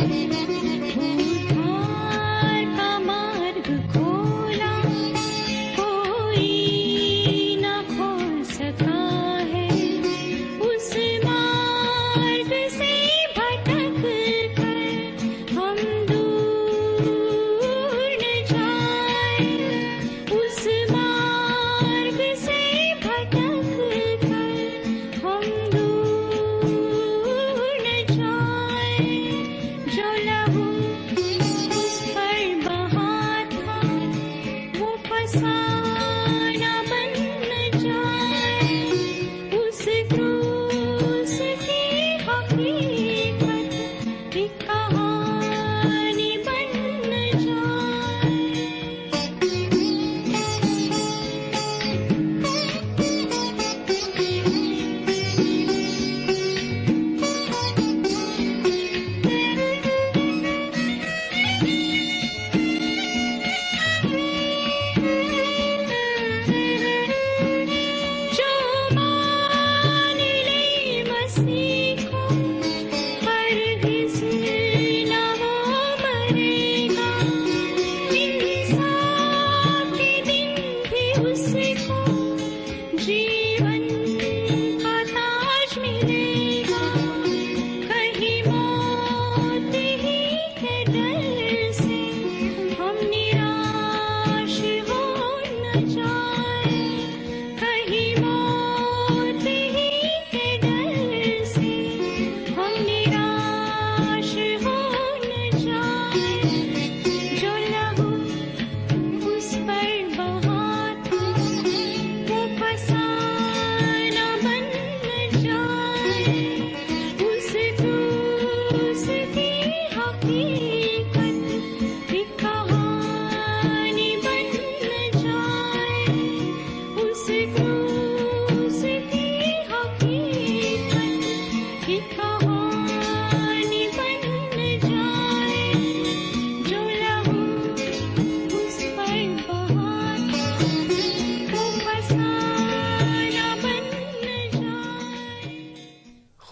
ہے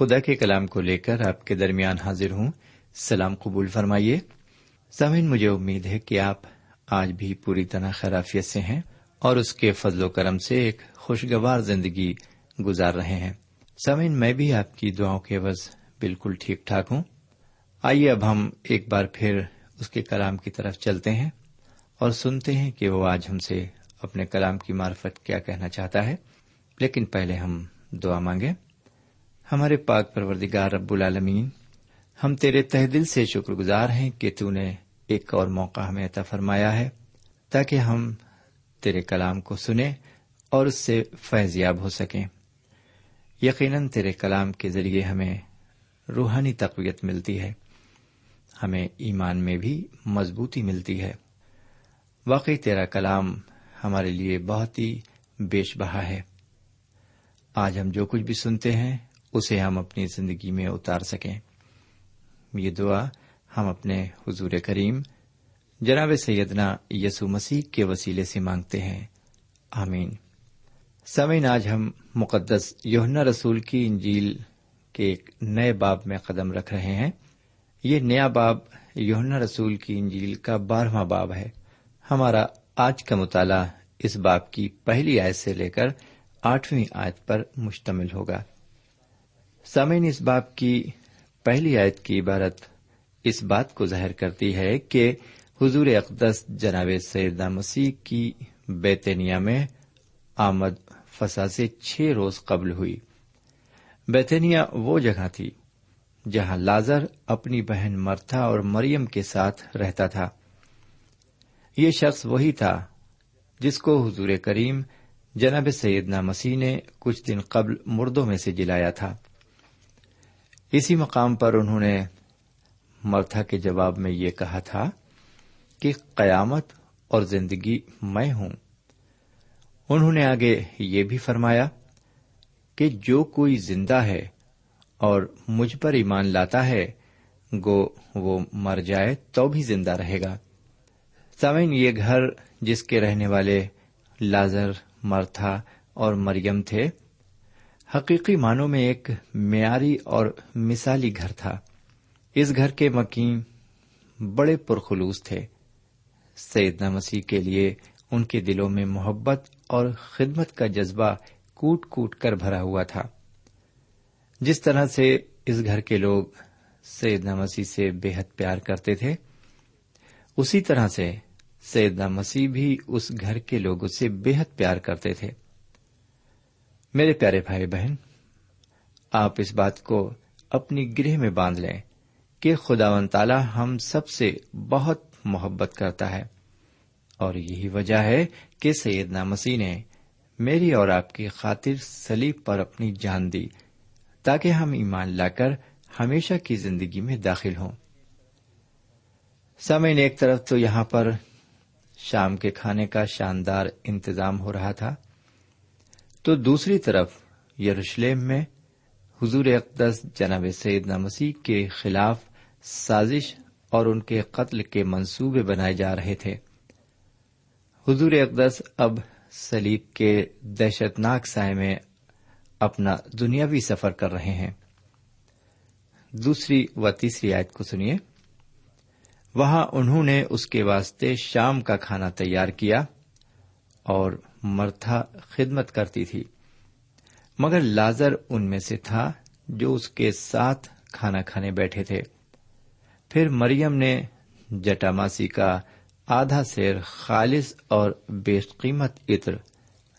خدا کے کلام کو لے کر آپ کے درمیان حاضر ہوں۔ سلام قبول فرمائیے۔ سمین مجھے امید ہے کہ آپ آج بھی پوری طرح خرافیت سے ہیں اور اس کے فضل و کرم سے ایک خوشگوار زندگی گزار رہے ہیں۔ سمین میں بھی آپ کی دعاؤں کے عوض بالکل ٹھیک ٹھاک ہوں۔ آئیے اب ہم ایک بار پھر اس کے کلام کی طرف چلتے ہیں اور سنتے ہیں کہ وہ آج ہم سے اپنے کلام کی معرفت کیا کہنا چاہتا ہے۔ لیکن پہلے ہم دعا مانگیں۔ ہمارے پاک پروردگار رب العالمین، ہم تیرے تہ دل سے شکر گزار ہیں کہ تو نے ایک اور موقع ہمیں عطا فرمایا ہے، تاکہ ہم تیرے کلام کو سنیں اور اس سے فیض یاب ہو سکیں۔ یقیناً تیرے کلام کے ذریعے ہمیں روحانی تقویت ملتی ہے، ہمیں ایمان میں بھی مضبوطی ملتی ہے۔ واقعی تیرا کلام ہمارے لیے بہت ہی بیش بہا ہے۔ آج ہم جو کچھ بھی سنتے ہیں اسے ہم اپنی زندگی میں اتار سکیں۔ یہ دعا ہم اپنے حضور کریم، جناب سیدنا یسو مسیح کے وسیلے سے مانگتے ہیں۔ آمین۔ سمعین، آج ہم مقدس یوہنا رسول کی انجیل کے ایک نئے باب میں قدم رکھ رہے ہیں۔ یہ نیا باب یوہنا رسول کی انجیل کا بارہواں باب ہے۔ ہمارا آج کا مطالعہ اس باب کی پہلی آیت سے لے کر آٹھویں آیت پر مشتمل ہوگا۔ سامعین، اس باپ کی پہلی آیت کی عبارت اس بات کو ظاہر کرتی ہے کہ حضور اقدس جناب سیدا مسیح کی بیتنیا میں آمد فسا سے چھ روز قبل ہوئی۔ بیتنیا وہ جگہ تھی جہاں لازر اپنی بہن مرتھا اور مریم کے ساتھ رہتا تھا۔ یہ شخص وہی تھا جس کو حضور کریم جناب سیدنا مسیح نے کچھ دن قبل مردوں میں سے جلایا تھا۔ اسی مقام پر انہوں نے مرتھا کے جواب میں یہ کہا تھا کہ قیامت اور زندگی میں ہوں۔ انہوں نے آگے یہ بھی فرمایا کہ جو کوئی زندہ ہے اور مجھ پر ایمان لاتا ہے، گو وہ مر جائے تو بھی زندہ رہے گا۔ سمین یہ گھر جس کے رہنے والے لازر، مرتھا اور مریم تھے حقیقی معنوں میں ایک معیاری اور مثالی گھر تھا۔ اس گھر کے مکین بڑے پرخلوص تھے۔ سیدنا مسیح کے لیے ان کے دلوں میں محبت اور خدمت کا جذبہ کوٹ کوٹ کر بھرا ہوا تھا۔ جس طرح سے اس گھر کے لوگ سیدنا مسیح سے بے حد پیار کرتے تھے، اسی طرح سے سیدنا مسیح بھی اس گھر کے لوگوں سے بے حد پیار کرتے تھے۔ میرے پیارے بھائی بہن، آپ اس بات کو اپنی گرہ میں باندھ لیں کہ خدا و تعالی ہم سب سے بہت محبت کرتا ہے۔ اور یہی وجہ ہے کہ سیدنا مسیح نے میری اور آپ کی خاطر سلیب پر اپنی جان دی تاکہ ہم ایمان لا کر ہمیشہ کی زندگی میں داخل ہوں۔ سامعین، ایک طرف تو یہاں پر شام کے کھانے کا شاندار انتظام ہو رہا تھا تو دوسری طرف یروشلم میں حضور اقدس جناب سیدنا مسیح کے خلاف سازش اور ان کے قتل کے منصوبے بنائے جا رہے تھے۔ حضور اقدس اب سلیب کے دہشت ناک سائے میں اپنا دنیاوی سفر کر رہے ہیں۔ دوسری و تیسری آیت کو سنیے۔ وہاں انہوں نے اس کے واسطے شام کا کھانا تیار کیا اور مرتھا خدمت کرتی تھی۔ مگر لازر ان میں سے تھا جو اس کے ساتھ کھانا کھانے بیٹھے تھے۔ پھر مریم نے جٹا ماسی کا آدھا سیر خالص اور بے قیمت عطر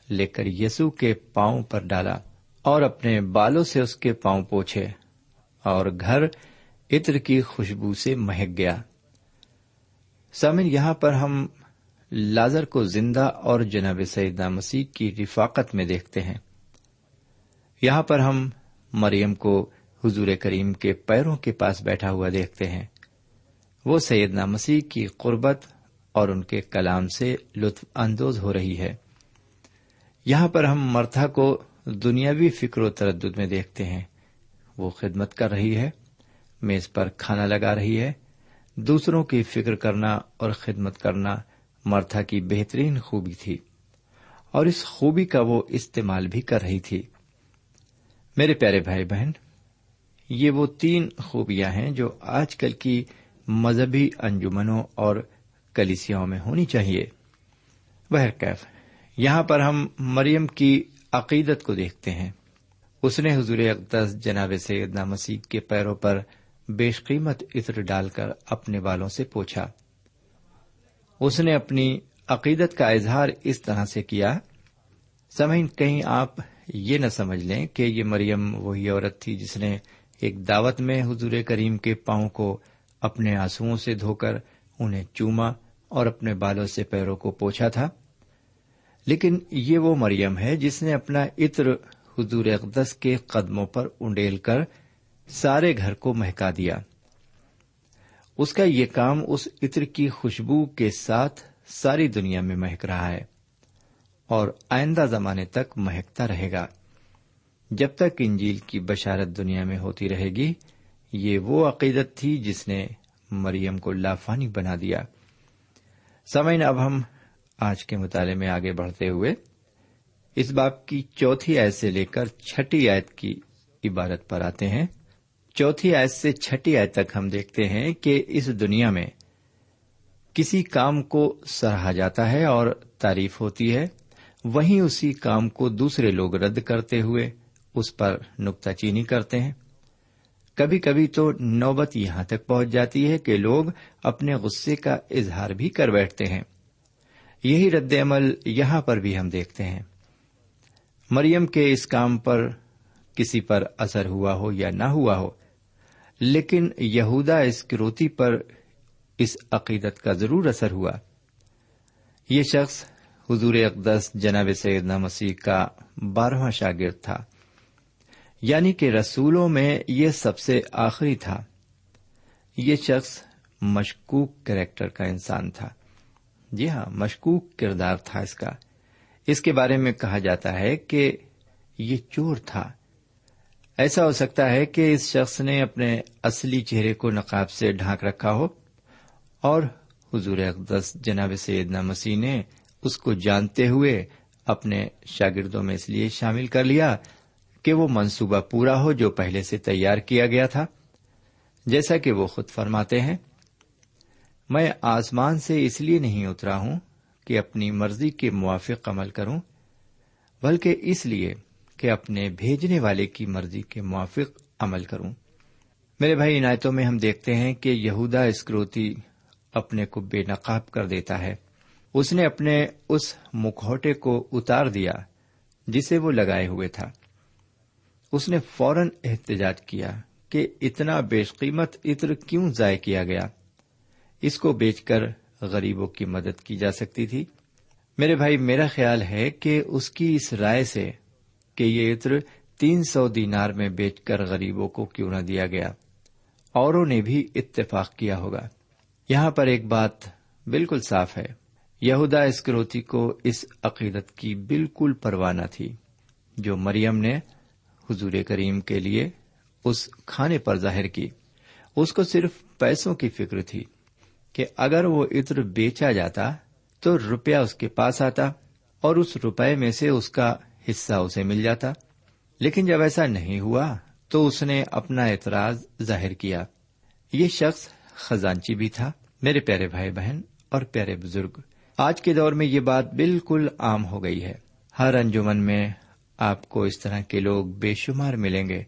لے کر یسو کے پاؤں پر ڈالا اور اپنے بالوں سے اس کے پاؤں پوچھے اور گھر عطر کی خوشبو سے مہک گیا۔ سمن یہاں پر ہم لازر کو زندہ اور جناب سیدنا مسیح کی رفاقت میں دیکھتے ہیں۔ یہاں پر ہم مریم کو حضور کریم کے پیروں کے پاس بیٹھا ہوا دیکھتے ہیں۔ وہ سیدنا مسیح کی قربت اور ان کے کلام سے لطف اندوز ہو رہی ہے۔ یہاں پر ہم مرتھا کو دنیاوی فکر و تردد میں دیکھتے ہیں۔ وہ خدمت کر رہی ہے، میز پر کھانا لگا رہی ہے۔ دوسروں کی فکر کرنا اور خدمت کرنا مرتھا کی بہترین خوبی تھی اور اس خوبی کا وہ استعمال بھی کر رہی تھی۔ میرے پیارے بھائی بہن، یہ وہ تین خوبیاں ہیں جو آج کل کی مذہبی انجمنوں اور کلیسیاں میں ہونی چاہیے۔ بہرکیف یہاں پر ہم مریم کی عقیدت کو دیکھتے ہیں۔ اس نے حضور اقدس جناب سیدنا مسیح کے پیروں پر بیش قیمت عطر ڈال کر اپنے بالوں سے پوچھا اس نے اپنی عقیدت کا اظہار اس طرح سے کیا سمعین کہیں آپ یہ نہ سمجھ لیں کہ یہ مریم وہی عورت تھی جس نے ایک دعوت میں حضور کریم کے پاؤں کو اپنے آنسوؤں سے دھو کر انہیں چوما اور اپنے بالوں سے پیروں کو پوچھا تھا۔ لیکن یہ وہ مریم ہے جس نے اپنا عطر حضور اقدس کے قدموں پر انڈیل کر سارے گھر کو مہکا دیا۔ اس کا یہ کام اس عطر کی خوشبو کے ساتھ ساری دنیا میں مہک رہا ہے اور آئندہ زمانے تک مہکتا رہے گا۔ جب تک انجیل کی بشارت دنیا میں ہوتی رہے گی، یہ وہ عقیدت تھی جس نے مریم کو لافانی بنا دیا۔ سمعین اب ہم آج کے مطالعے میں آگے بڑھتے ہوئے اس باپ کی چوتھی آیت سے لے کر چھٹی آیت کی عبارت پر آتے ہیں۔ چوتھی آیت سے چھٹی آیت تک ہم دیکھتے ہیں کہ اس دنیا میں کسی کام کو سراہا جاتا ہے اور تعریف ہوتی ہے۔ وہیں اسی کام کو دوسرے لوگ رد کرتے ہوئے اس پر نکتہ چینی کرتے ہیں۔ کبھی کبھی تو نوبت یہاں تک پہنچ جاتی ہے کہ لوگ اپنے غصے کا اظہار بھی کر بیٹھتے ہیں۔ یہی رد عمل یہاں پر بھی ہم دیکھتے ہیں۔ مریم کے اس کام پر کسی پر اثر ہوا ہو یا نہ ہوا ہو لیکن یہودا اسکروتی پر اس عقیدت کا ضرور اثر ہوا۔ یہ شخص حضور اقدس جناب سیدنا مسیح کا بارہواں شاگرد تھا۔ یعنی کہ رسولوں میں یہ سب سے آخری تھا۔ یہ شخص مشکوک کریکٹر کا انسان تھا۔ جی ہاں مشکوک کردار تھا اس کا۔ اس کے بارے میں کہا جاتا ہے کہ یہ چور تھا۔ ایسا ہو سکتا ہے کہ اس شخص نے اپنے اصلی چہرے کو نقاب سے ڈھانک رکھا ہو اور حضور اقدس جناب سیدنا مسیح نے اس کو جانتے ہوئے اپنے شاگردوں میں اس لیے شامل کر لیا کہ وہ منصوبہ پورا ہو جو پہلے سے تیار کیا گیا تھا۔ جیسا کہ وہ خود فرماتے ہیں، میں آسمان سے اس لیے نہیں اترا ہوں کہ اپنی مرضی کے موافق عمل کروں، بلکہ اس لیے کہ اپنے بھیجنے والے کی مرضی کے موافق عمل کروں۔ میرے بھائی، عنایتوں میں ہم دیکھتے ہیں کہ یہودا اسکروتی اپنے کو بے نقاب کر دیتا ہے۔ اس نے اپنے اس مکھوٹے کو اتار دیا جسے وہ لگائے ہوئے تھا۔ اس نے فوراً احتجاج کیا کہ اتنا بیش قیمت عطر کیوں ضائع کیا گیا؟ اس کو بیچ کر غریبوں کی مدد کی جا سکتی تھی۔ میرے بھائی، میرا خیال ہے کہ اس کی اس رائے سے کہ یہ عطر تین سو دینار میں بیچ کر غریبوں کو کیوں نہ دیا گیا؟ اوروں نے بھی اتفاق کیا ہوگا۔ یہاں پر ایک بات بالکل صاف ہے۔ یہودا اسکروتی کو اس عقیدت کی بالکل پروانہ تھی۔ جو مریم نے حضور کریم کے لیے اس کھانے پر ظاہر کی، اس کو صرف پیسوں کی فکر تھی کہ اگر وہ عطر بیچا جاتا تو روپیہ اس کے پاس آتا اور اس روپے میں سے اس کا حصہ اسے مل جاتا۔ لیکن جب ایسا نہیں ہوا تو اس نے اپنا اعتراض ظاہر کیا۔ یہ شخص خزانچی بھی تھا۔ میرے پیارے بھائی بہن اور پیارے بزرگ، آج کے دور میں یہ بات بالکل عام ہو گئی ہے۔ ہر انجمن میں آپ کو اس طرح کے لوگ بے شمار ملیں گے،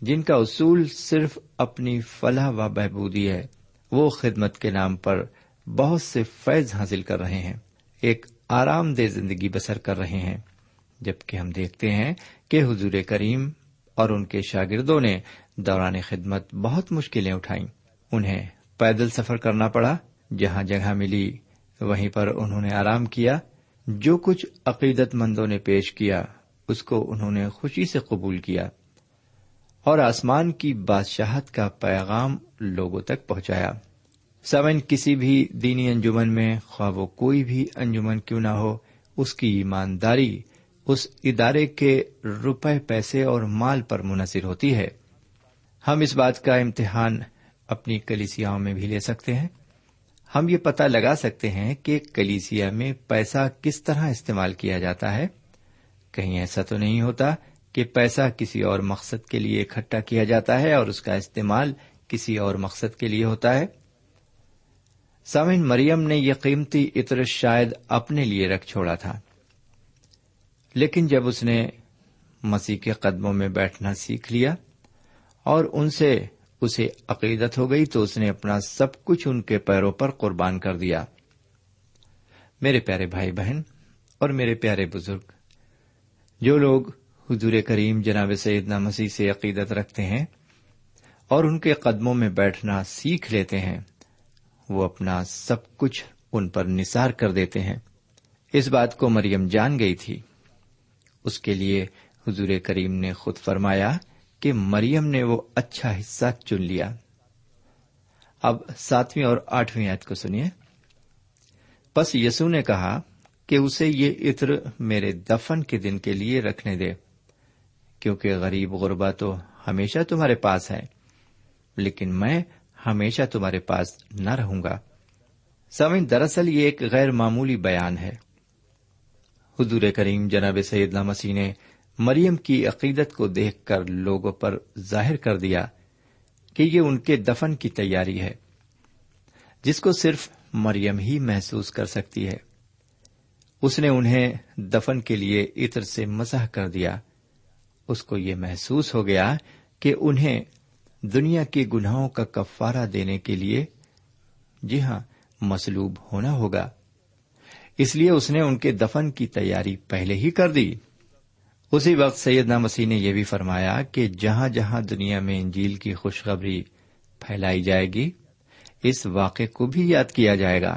جن کا اصول صرف اپنی فلاح و بہبودی ہے۔ وہ خدمت کے نام پر بہت سے فیض حاصل کر رہے ہیں۔ ایک آرام دہ زندگی بسر کر رہے ہیں۔ جبکہ ہم دیکھتے ہیں کہ حضور کریم اور ان کے شاگردوں نے دوران خدمت بہت مشکلیں اٹھائیں۔ انہیں پیدل سفر کرنا پڑا، جہاں جگہ ملی، وہیں پر انہوں نے آرام کیا۔ جو کچھ عقیدت مندوں نے پیش کیا، اس کو انہوں نے خوشی سے قبول کیا۔ اور آسمان کی بادشاہت کا پیغام لوگوں تک پہنچایا۔ سمن کسی بھی دینی انجمن میں، خواہ وہ کوئی بھی انجمن کیوں نہ ہو، اس کی ایمانداری اس ادارے کے روپے، پیسے اور مال پر منحصر ہوتی ہے۔ ہم اس بات کا امتحان اپنی کلیسیاؤں میں بھی لے سکتے ہیں۔ ہم یہ پتہ لگا سکتے ہیں کہ کلیسیا میں پیسہ کس طرح استعمال کیا جاتا ہے۔ کہیں ایسا تو نہیں ہوتا کہ پیسہ کسی اور مقصد کے لیے اکٹھا کیا جاتا ہے اور اس کا استعمال کسی اور مقصد کے لیے ہوتا ہے۔ سامن مریم نے یہ قیمتی عطر شاید اپنے لیے رکھ چھوڑا تھا۔ لیکن جب اس نے مسیح کے قدموں میں بیٹھنا سیکھ لیا اور ان سے اسے عقیدت ہو گئی تو اس نے اپنا سب کچھ ان کے پیروں پر قربان کر دیا۔ میرے پیارے بھائی بہن اور میرے پیارے بزرگ، جو لوگ حضور کریم جناب سیدنا مسیح سے عقیدت رکھتے ہیں اور ان کے قدموں میں بیٹھنا سیکھ لیتے ہیں، وہ اپنا سب کچھ ان پر نثار کر دیتے ہیں۔ اس بات کو مریم جان گئی تھی۔ اس کے لیے حضور کریم نے خود فرمایا کہ مریم نے وہ اچھا حصہ چن لیا۔ اب ساتویں اور آٹھویں آیت کو سنیے۔ پس یسو نے کہا کہ اسے یہ عطر میرے دفن کے دن کے لیے رکھنے دے، کیونکہ غریب غربا تو ہمیشہ تمہارے پاس ہے، لیکن میں ہمیشہ تمہارے پاس نہ رہوں گا۔ سمن دراصل یہ ایک غیر معمولی بیان ہے۔ حضور کریم جناب سیدنا مسیح نے مریم کی عقیدت کو دیکھ کر لوگوں پر ظاہر کر دیا کہ یہ ان کے دفن کی تیاری ہے، جس کو صرف مریم ہی محسوس کر سکتی ہے۔ اس نے انہیں دفن کے لیے عطر سے مزاح کر دیا۔ اس کو یہ محسوس ہو گیا کہ انہیں دنیا کے گناہوں کا کفارہ دینے کے لیے جی ہاں مسلوب ہونا ہوگا۔ اس لیے اس نے ان کے دفن کی تیاری پہلے ہی کر دی۔ اسی وقت سیدنا مسیح نے یہ بھی فرمایا کہ جہاں جہاں دنیا میں انجیل کی خوشخبری پھیلائی جائے گی، اس واقعے کو بھی یاد کیا جائے گا۔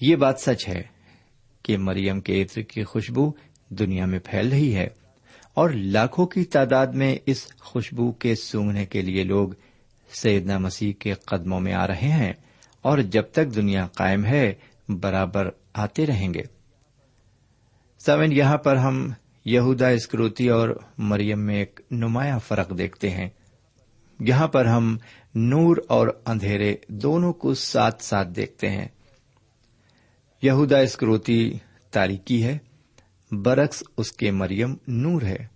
یہ بات سچ ہے کہ مریم کے عطر کی خوشبو دنیا میں پھیل رہی ہے اور لاکھوں کی تعداد میں اس خوشبو کے سونگنے کے لیے لوگ سیدنا مسیح کے قدموں میں آ رہے ہیں اور جب تک دنیا قائم ہے برابر آتے رہیں گے۔ سمن یہاں پر ہم یہودا اسکروتی اور مریم میں ایک نمایاں فرق دیکھتے ہیں۔ یہاں پر ہم نور اور اندھیرے دونوں کو ساتھ ساتھ دیکھتے ہیں۔ یہودا اسکروتی تاریکی ہے، برعکس اس کے مریم نور ہے۔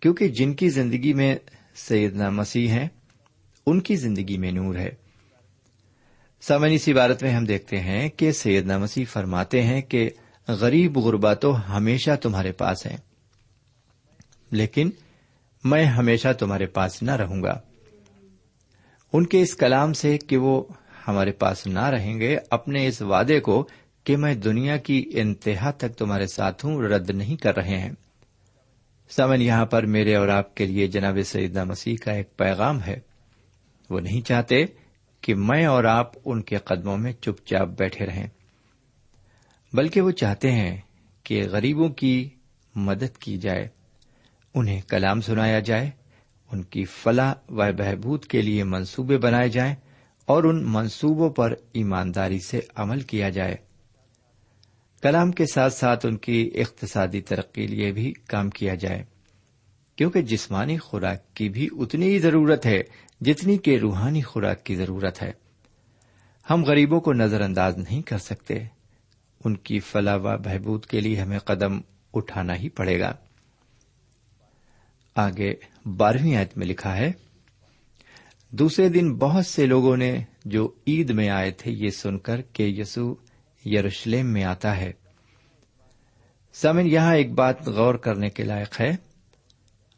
کیونکہ جن کی زندگی میں سیدنا مسیح ہیں، ان کی زندگی میں نور ہے۔ سامنی سی عبارت میں ہم دیکھتے ہیں کہ سیدنا مسیح فرماتے ہیں کہ غریب غربا تو ہمیشہ تمہارے پاس ہیں، لیکن میں ہمیشہ تمہارے پاس نہ رہوں گا۔ ان کے اس کلام سے کہ وہ ہمارے پاس نہ رہیں گے، اپنے اس وعدے کو کہ میں دنیا کی انتہا تک تمہارے ساتھ ہوں، رد نہیں کر رہے ہیں۔ سمن یہاں پر میرے اور آپ کے لیے جناب سیدنا مسیح کا ایک پیغام ہے۔ وہ نہیں چاہتے کہ میں اور آپ ان کے قدموں میں چپ چاپ بیٹھے رہیں۔ بلکہ وہ چاہتے ہیں کہ غریبوں کی مدد کی جائے، انہیں کلام سنایا جائے، ان کی فلاح و بہبود کے لیے منصوبے بنائے جائیں اور ان منصوبوں پر ایمانداری سے عمل کیا جائے۔ کلام کے ساتھ ساتھ ان کی اقتصادی ترقی لیے بھی کام کیا جائے، کیونکہ جسمانی خوراک کی بھی اتنی ہی ضرورت ہے جتنی کہ روحانی خوراک کی ضرورت ہے۔ ہم غریبوں کو نظر انداز نہیں کر سکتے۔ ان کی فلاح و بہبود کے لیے ہمیں قدم اٹھانا ہی پڑے گا۔ آگے بارہویں آیت میں لکھا ہے، دوسرے دن بہت سے لوگوں نے جو عید میں آئے تھے یہ سن کر کہ یسو یروشلم میں آتا ہے۔ سمن یہاں ایک بات غور کرنے کے لائق ہے۔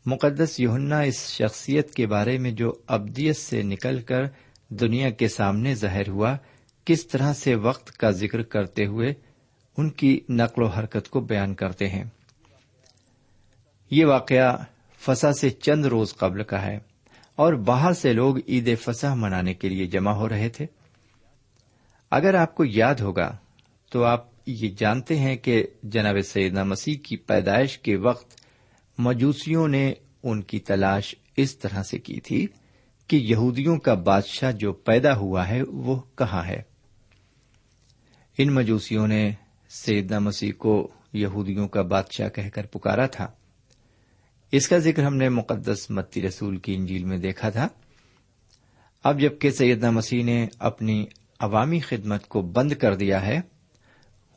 مقدس یوننا اس شخصیت کے بارے میں جو ابدیت سے نکل کر دنیا کے سامنے ظاہر ہوا، کس طرح سے وقت کا ذکر کرتے ہوئے ان کی نقل و حرکت کو بیان کرتے ہیں۔ یہ واقعہ فسا سے چند روز قبل کا ہے اور باہر سے لوگ عید فسح منانے کے لیے جمع ہو رہے تھے۔ اگر آپ کو یاد ہوگا تو آپ یہ جانتے ہیں کہ جناب سیدنا مسیح کی پیدائش کے وقت مجوسیوں نے ان کی تلاش اس طرح سے کی تھی کہ یہودیوں کا بادشاہ جو پیدا ہوا ہے وہ کہاں ہے۔ ان مجوسیوں نے سیدنا مسیح کو یہودیوں کا بادشاہ کہہ کر پکارا تھا۔ اس کا ذکر ہم نے مقدس متی رسول کی انجیل میں دیکھا تھا۔ اب جبکہ سیدنا مسیح نے اپنی عوامی خدمت کو بند کر دیا ہے،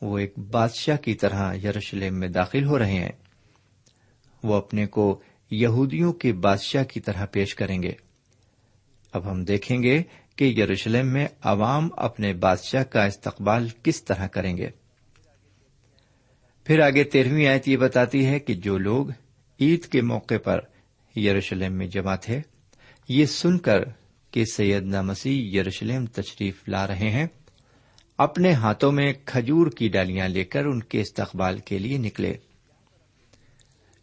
وہ ایک بادشاہ کی طرح یروشلم میں داخل ہو رہے ہیں۔ وہ اپنے کو یہودیوں کے بادشاہ کی طرح پیش کریں گے۔ اب ہم دیکھیں گے کہ یروشلم میں عوام اپنے بادشاہ کا استقبال کس طرح کریں گے۔ پھر آگے تیرہویں آیت یہ بتاتی ہے کہ جو لوگ عید کے موقع پر یروشلم میں جمع تھے، یہ سن کر کہ سیدنا مسیح یروشلم تشریف لا رہے ہیں، اپنے ہاتھوں میں کھجور کی ڈالیاں لے کر ان کے استقبال کے لیے نکلے۔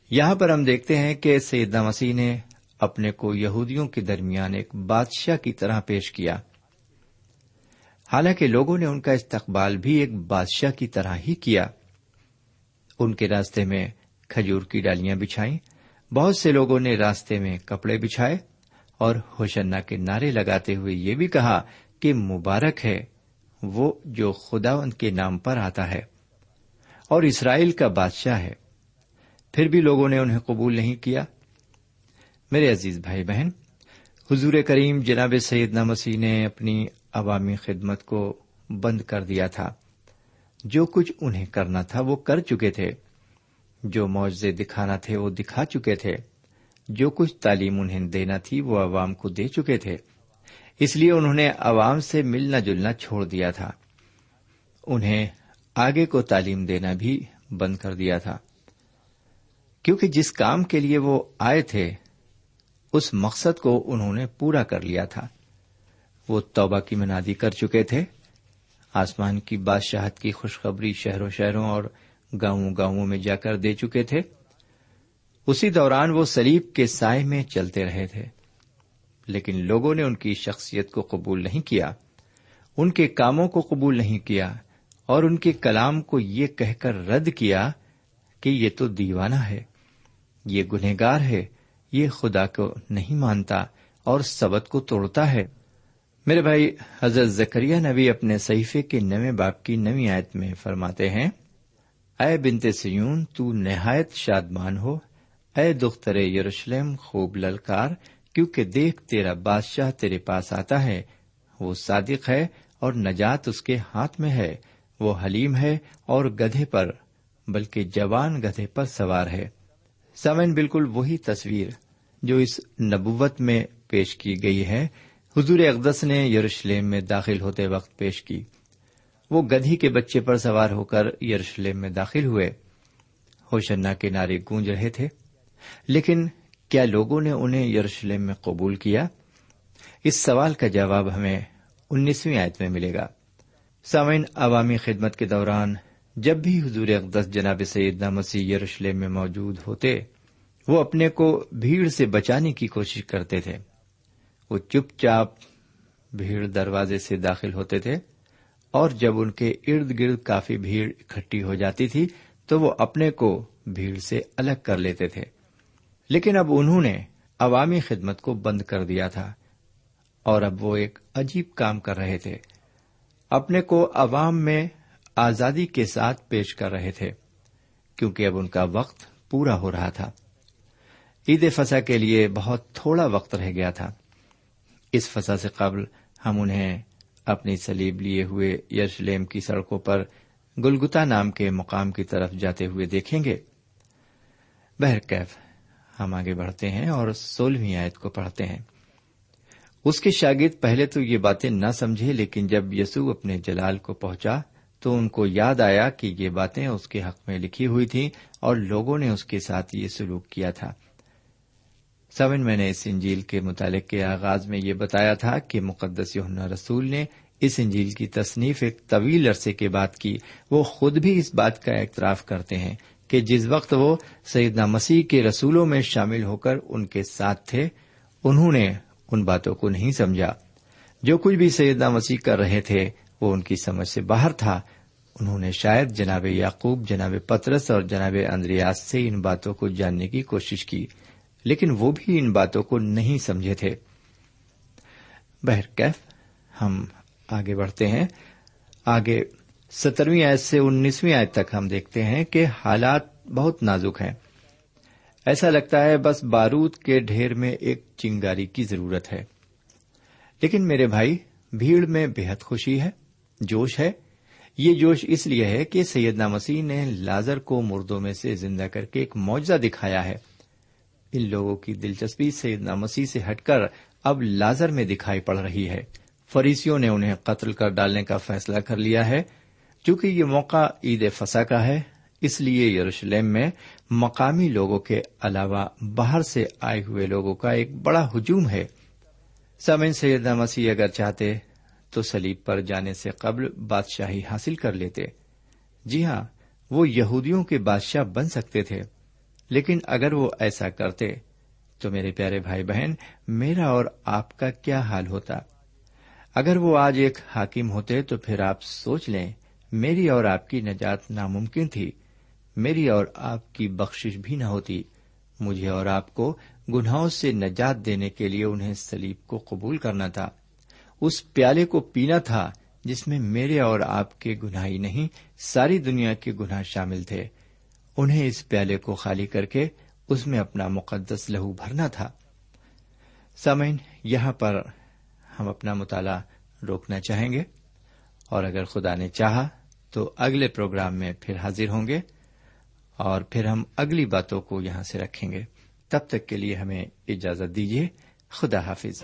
یہاں پر ہم دیکھتے ہیں کہ سیدنا مسیح نے اپنے کو یہودیوں کے درمیان ایک بادشاہ کی طرح پیش کیا۔ حالانکہ لوگوں نے ان کا استقبال بھی ایک بادشاہ کی طرح ہی کیا۔ ان کے راستے میں کھجور کی ڈالیاں بچھائیں، بہت سے لوگوں نے راستے میں کپڑے بچھائے اور ہوشنا کے نعرے لگاتے ہوئے یہ بھی کہا کہ مبارک ہے وہ جو خدا ان کے نام پر آتا ہے اور اسرائیل کا بادشاہ ہے۔ پھر بھی لوگوں نے انہیں قبول نہیں کیا۔ میرے عزیز بھائی بہن، حضور کریم جناب سیدنا مسیح نے اپنی عوامی خدمت کو بند کر دیا تھا۔ جو کچھ انہیں کرنا تھا وہ کر چکے تھے۔ جو معاوضے دکھانا تھے وہ دکھا چکے تھے۔ جو کچھ تعلیم انہیں دینا تھی وہ عوام کو دے چکے تھے۔ اس لیے انہوں نے عوام سے ملنا جلنا چھوڑ دیا تھا۔ انہیں آگے کو تعلیم دینا بھی بند کر دیا تھا۔ کیونکہ جس کام کے لیے وہ آئے تھے، اس مقصد کو انہوں نے پورا کر لیا تھا۔ وہ توبہ کی منادی کر چکے تھے۔ آسمان کی بادشاہت کی خوشخبری شہروں شہروں اور گاؤں گاؤں میں جا کر دے چکے تھے۔ اسی دوران وہ سلیب کے سائے میں چلتے رہے تھے۔ لیکن لوگوں نے ان کی شخصیت کو قبول نہیں کیا۔ ان کے کاموں کو قبول نہیں کیا۔ اور ان کے کلام کو یہ کہہ کر رد کیا کہ یہ تو دیوانہ ہے۔ یہ گنہگار ہے، یہ خدا کو نہیں مانتا اور سبق کو توڑتا ہے۔ میرے بھائی، حضرت زکریہ نبی اپنے صحیفے کے نویں باپ کی نوی آیت میں فرماتے ہیں، اے بنتے سیون، تو نہایت شادمان ہو۔ اے دختر یروشلم، خوب للکار، کیونکہ دیکھ تیرا بادشاہ تیرے پاس آتا ہے۔ وہ صادق ہے اور نجات اس کے ہاتھ میں ہے۔ وہ حلیم ہے اور گدھے پر، بلکہ جوان گدھے پر سوار ہے۔ سمن بالکل وہی تصویر جو اس نبوت میں پیش کی گئی ہے، حضور اقدس نے یروشلم میں داخل ہوتے وقت پیش کی۔ وہ گدھی کے بچے پر سوار ہو کر یروشلم میں داخل ہوئے۔ ہوشنا کے نعرے گونج رہے تھے۔ لیکن کیا لوگوں نے انہیں یروشلم میں قبول کیا؟ اس سوال کا جواب ہمیں انیسویں آیت میں ملے گا۔ سامعین، عوامی خدمت کے دوران جب بھی حضور اقدس جناب سیدنا مسیح یروشلم میں موجود ہوتے، وہ اپنے کو بھیڑ سے بچانے کی کوشش کرتے تھے۔ وہ چپ چاپ بھیڑ دروازے سے داخل ہوتے تھے اور جب ان کے ارد گرد کافی بھیڑ اکٹھی ہو جاتی تھی، تو وہ اپنے کو بھیڑ سے الگ کر لیتے تھے۔ لیکن اب انہوں نے عوامی خدمت کو بند کر دیا تھا اور اب وہ ایک عجیب کام کر رہے تھے۔ اپنے کو عوام میں آزادی کے ساتھ پیش کر رہے تھے، کیونکہ اب ان کا وقت پورا ہو رہا تھا۔ عید فسا کے لیے بہت تھوڑا وقت رہ گیا تھا۔ اس فسا سے قبل ہم انہیں اپنی سلیب لیے ہوئے یروشلم کی سڑکوں پر گلگتا نام کے مقام کی طرف جاتے ہوئے دیکھیں گے۔ بہرکیف ہم آگے بڑھتے ہیں اور سولہویں آیت کو پڑھتے ہیں۔ اس کے شاگرد پہلے تو یہ باتیں نہ سمجھے، لیکن جب یسوع اپنے جلال کو پہنچا تو ان کو یاد آیا کہ یہ باتیں اس کے حق میں لکھی ہوئی تھیں اور لوگوں نے اس کے ساتھ یہ سلوک کیا تھا۔ سمن میں نے اس انجیل کے متعلق کے آغاز میں یہ بتایا تھا کہ مقدس یونا رسول نے اس انجیل کی تصنیف ایک طویل عرصے کے بعد کی۔ وہ خود بھی اس بات کا اعتراف کرتے ہیں کہ جس وقت وہ سیدنا مسیح کے رسولوں میں شامل ہو کر ان کے ساتھ تھے، انہوں نے ان باتوں کو نہیں سمجھا۔ جو کچھ بھی سیدنا مسیح کر رہے تھے وہ ان کی سمجھ سے باہر تھا۔ انہوں نے شاید جناب یعقوب، جناب پترس اور جناب اندریاس سے ان باتوں کو جاننے کی کوشش کی، لیکن وہ بھی ان باتوں کو نہیں سمجھے تھے۔ بہرکیف ہم آگے بڑھتے ہیں۔ آگے سترویں آیت سے انیسویں آیت تک ہم دیکھتے ہیں کہ حالات بہت نازک ہیں۔ ایسا لگتا ہے بس بارود کے ڈھیر میں ایک چنگاری کی ضرورت ہے۔ لیکن میرے بھائی، بھیڑ میں بےحد خوشی ہے۔ جوش ہے۔ یہ جوش اس لیے ہے کہ سیدنا مسیح نے لازر کو مردوں میں سے زندہ کر کے ایک معجزہ دکھایا ہے۔ ان لوگوں کی دلچسپی سیدنا مسیح سے ہٹ کر اب لازر میں دکھائی پڑ رہی ہے۔ فریسیوں نے انہیں قتل کر ڈالنے کا فیصلہ کر لیا ہے۔ چونکہ یہ موقع عید فسا کا ہے، اس لیے یروشلم میں مقامی لوگوں کے علاوہ باہر سے آئے ہوئے لوگوں کا ایک بڑا ہجوم ہے۔ سمن سیدنا مسیح اگر چاہتے تو سلیب پر جانے سے قبل بادشاہی حاصل کر لیتے۔ جی ہاں وہ یہودیوں کے بادشاہ بن سکتے تھے، لیکن اگر وہ ایسا کرتے، تو میرے پیارے بھائی بہن، میرا اور آپ کا کیا حال ہوتا؟ اگر وہ آج ایک حاکم ہوتے تو پھر آپ سوچ لیں، میری اور آپ کی نجات ناممکن تھی، میری اور آپ کی بخشش بھی نہ ہوتی۔ مجھے اور آپ کو گناہوں سے نجات دینے کے لیے انہیں سلیب کو قبول کرنا تھا۔ اس پیالے کو پینا تھا جس میں میرے اور آپ کے گناہ ہی نہیں، ساری دنیا کے گناہ شامل تھے۔ انہیں اس پیالے کو خالی کر کے اس میں اپنا مقدس لہو بھرنا تھا۔ سامعین، یہاں پر ہم اپنا مطالعہ روکنا چاہیں گے۔ اور اگر خدا نے چاہا تو اگلے پروگرام میں پھر حاضر ہوں گے۔ اور پھر ہم اگلی باتوں کو یہاں سے رکھیں گے۔ تب تک کے لیے ہمیں اجازت دیجیے خدا حافظ۔